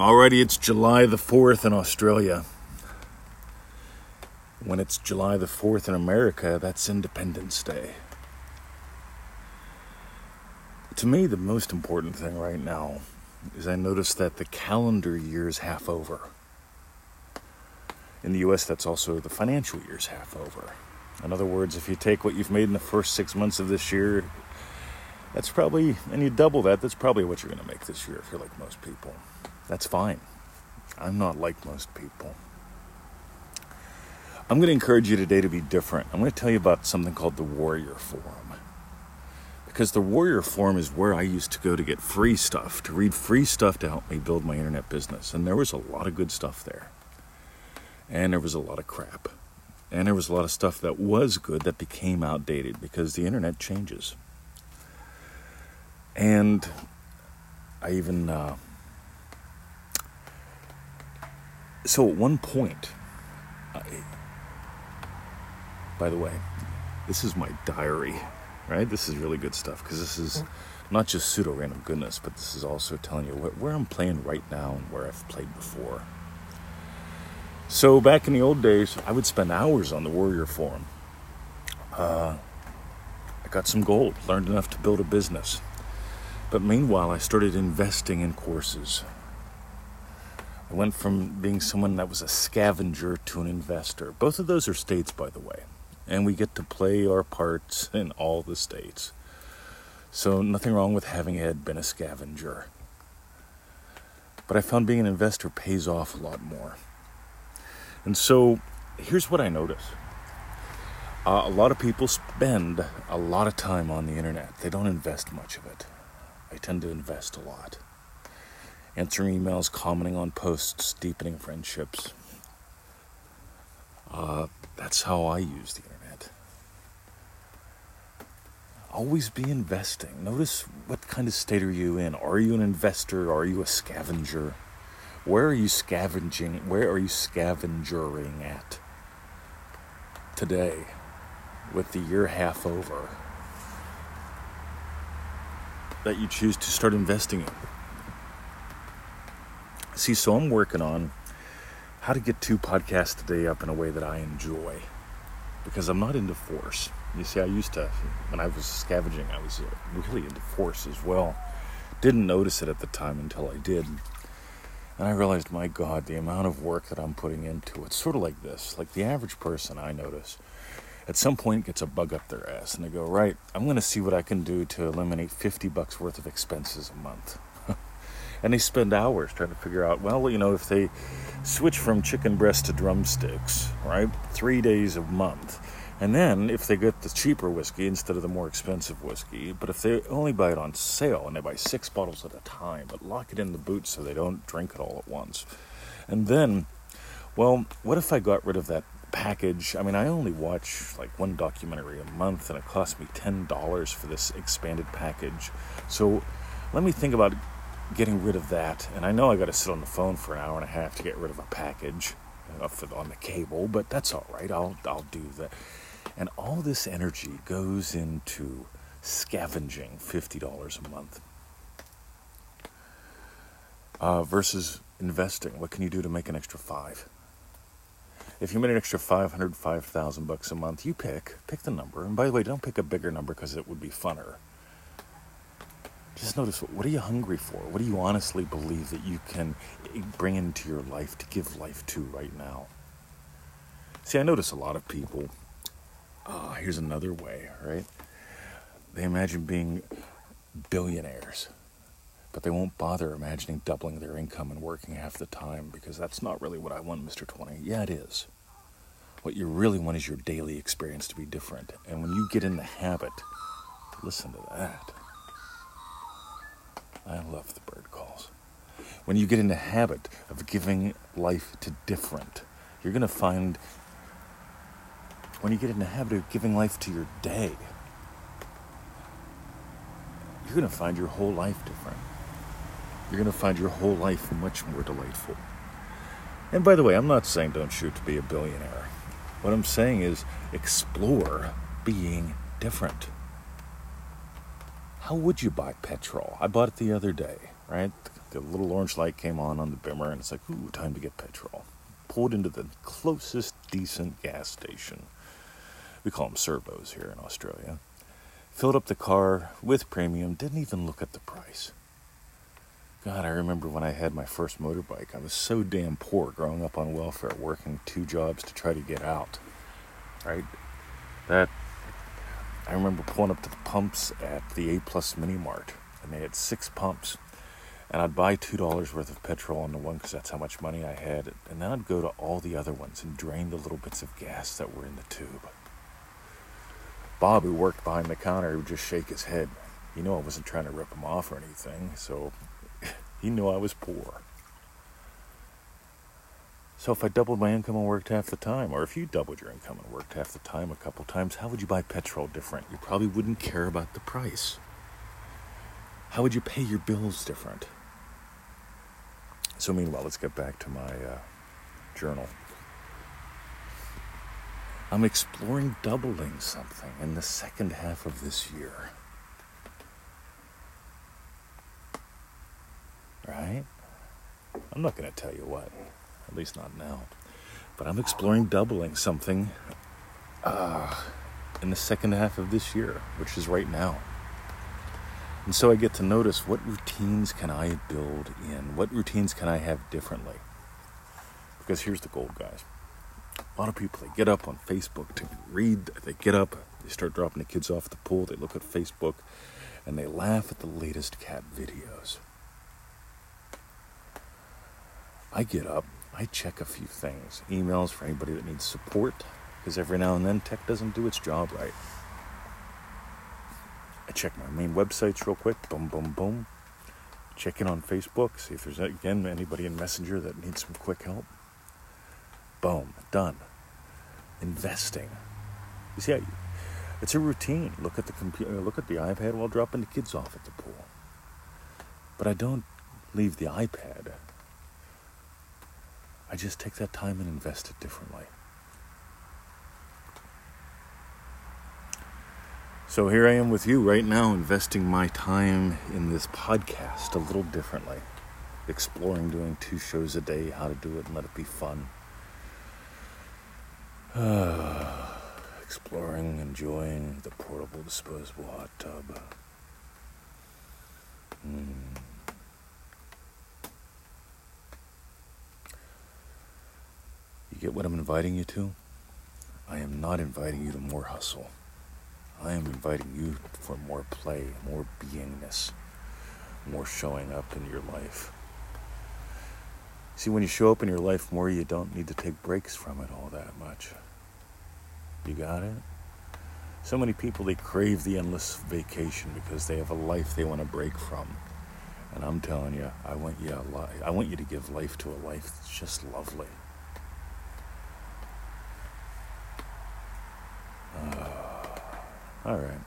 Alrighty, it's July the 4th in Australia. When it's July the 4th in America, that's Independence Day. To me, the most important thing right now is I notice that the calendar year is half over. In the US, that's also the financial year is half over. In other words, if you take what you've made in the first six months of this year, that's probably, and you double that, that's probably what you're going to make this year if you're like most people. That's fine. I'm not like most people. I'm going to encourage you today to be different. I'm going to tell you about something called the Warrior Forum. Because the Warrior Forum is where I used to go to get free stuff, to read free stuff to help me build my internet business. And there was a lot of good stuff there. And there was a lot of crap. And there was a lot of stuff that was good that became outdated because the internet changes. And I even uh, so at one point, I, by the way, this is my diary, right? This is really good stuff because this is not just pseudo random goodness, but this is also telling you where, where I'm playing right now and where I've played before. So back in the old days, I would spend hours on the Warrior Forum. Uh, I got some gold, learned enough to build a business. But meanwhile, I started investing in courses. I went from being someone that was a scavenger to an investor. Both of those are states, by the way, and we get to play our parts in all the states. So, nothing wrong with having had been a scavenger. But I found being an investor pays off a lot more. And so, here's what I notice uh, a lot of people spend a lot of time on the internet, they don't invest much of it. I tend to invest a lot answering emails, commenting on posts, deepening friendships. Uh, that's how I use the internet. Always be investing. Notice what kind of state are you in? Are you an investor? Are you a scavenger? Where are you scavenging? Where are you scavengering at today with the year half over that you choose to start investing in? See, so I'm working on how to get two podcasts a day up in a way that I enjoy because I'm not into force. You see, I used to, when I was scavenging, I was uh, really into force as well. Didn't notice it at the time until I did. And I realized, my God, the amount of work that I'm putting into it. Sort of like this. Like the average person I notice at some point gets a bug up their ass and they go, right, I'm going to see what I can do to eliminate 50 bucks worth of expenses a month and they spend hours trying to figure out well you know if they switch from chicken breast to drumsticks right three days a month. And then if they get the cheaper whiskey instead of the more expensive whiskey but if they only buy it on sale and they buy six bottles at a time but lock it in the boot so they don't drink it all at once. And then well what if i got rid of that package? I mean i only watch like one documentary a month and it costs me $10 for this expanded package. So let me think about getting rid of that. And I know I got to sit on the phone for an hour and a half to get rid of a package on the cable, but that's all right. I'll I'll do that. And all this energy goes into scavenging fifty dollars a month uh, versus investing. What can you do to make an extra five? If you made an extra 500, 5,000 bucks a month, you pick, pick the number. And by the way, don't pick a bigger number because it would be funner. Just notice what are you hungry for? What do you honestly believe that you can bring into your life to give life to right now? See, I notice a lot of people. Ah, here's another way, right? They imagine being billionaires, but they won't bother imagining doubling their income and working half the time because that's not really what I want, Mr. 20. Yeah, it is. What you really want is your daily experience to be different. And when you get in the habit, to listen to that I love the bird calls. When you get in the habit of giving life to different, you're going to find when you get in the habit of giving life to your day, you're going to find your whole life different. You're going to find your whole life much more delightful. And by the way, I'm not saying don't shoot to be a billionaire. What I'm saying is explore being different. How would you buy petrol? I bought it the other day, right? The little orange light came on on the bimmer, and it's like, ooh, time to get petrol. Pulled into the closest decent gas station. We call them servos here in Australia. Filled up the car with premium, didn't even look at the price. God, I remember when I had my first motorbike. I was so damn poor growing up on welfare, working two jobs to try to get out. Right? That I remember pulling up to the pumps at the A Plus Mini Mart, and they had six pumps. And I'd buy two dollars worth of petrol on the one because that's how much money I had, and then I'd go to all the other ones and drain the little bits of gas that were in the tube. Bob, who worked behind the counter, would just shake his head. He knew I wasn't trying to rip him off or anything, so he knew I was poor. So if I doubled my income and worked half the time, or if you doubled your income and worked half the time a couple times, how would you buy petrol different? You probably wouldn't care about the price. How would you pay your bills different? So meanwhile, let's get back to my uh, journal. I'm exploring doubling something in the second half of this year. Right? I'm not going to tell you what, at least not now. But I'm exploring doubling something uh, in the second half of this year, which is right now. And so I get to notice what routines can I build in? What routines can I have differently? Because here's the goal, guys. A lot of people, they get up on Facebook to read, they get up, they start dropping the kids off at the pool, they look at Facebook, and they laugh at the latest cat videos. I get up, I check a few things, emails for anybody that needs support, because every now and then tech doesn't do its job right. I check my main websites real quick, boom, boom, boom. Check in on Facebook, see if there's again anybody in Messenger that needs some quick help. Boom, done. Investing. You see, it's a routine. Look at the computer, uh, look at the iPad while dropping the kids off at the pool. But I don't leave the iPad I just take that time and invest it differently. So here I am with you right now, investing my time in this podcast a little differently, exploring doing two shows a day, how to do it and let it be fun. Exploring, enjoying the portable disposable hot tub. Mm. Get what I'm inviting you to? I am not inviting you to more hustle. I am inviting you for more play, more beingness, more showing up in your life. See, when you show up in your life more, you don't need to take breaks from it all that much. You got it? So many people, they crave the endless vacation because they have a life they want to break from. And I'm telling you, I want you, li- I want you to give life to a life that's just lovely. All right.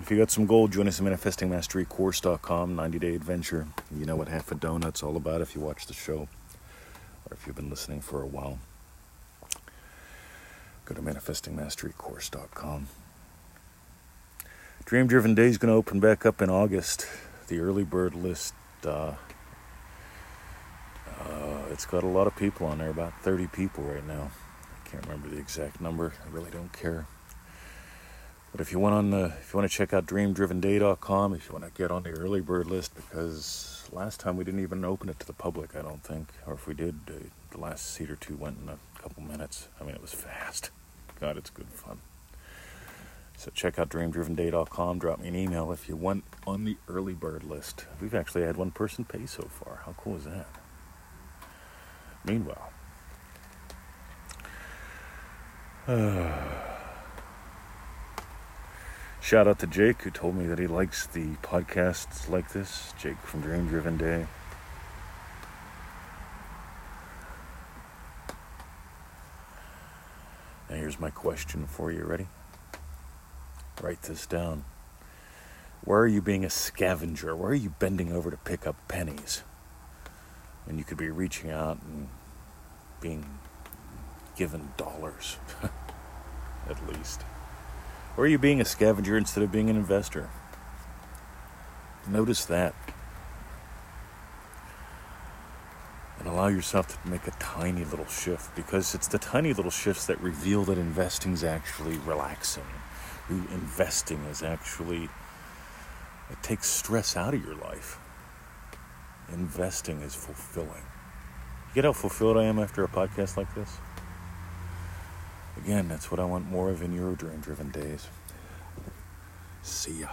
If you got some gold, join us at manifestingmasterycourse.com, 90 day adventure. You know what half a donut's all about if you watch the show or if you've been listening for a while. Go to manifestingmasterycourse.com. Dream Driven Day is going to open back up in August. The early bird list, uh, uh, it's got a lot of people on there, about 30 people right now. I can't remember the exact number. I really don't care. But if you want on the, if you want to check out dreamdrivenday.com, if you want to get on the early bird list, because last time we didn't even open it to the public, I don't think, or if we did, the last seat or two went in a couple minutes. I mean, it was fast. God, it's good fun. So check out dreamdrivenday.com. Drop me an email if you want on the early bird list. We've actually had one person pay so far. How cool is that? Meanwhile. Uh, Shout out to Jake, who told me that he likes the podcasts like this. Jake from Dream Driven Day. Now, here's my question for you. Ready? Write this down. Where are you being a scavenger? Where are you bending over to pick up pennies? When you could be reaching out and being given dollars, at least. Or are you being a scavenger instead of being an investor? Notice that. and allow yourself to make a tiny little shift because it's the tiny little shifts that reveal that investing is actually relaxing. Investing is actually, it takes stress out of your life. Investing is fulfilling. You get how fulfilled I am after a podcast like this? Again, that's what I want more of in your dream driven days. See ya.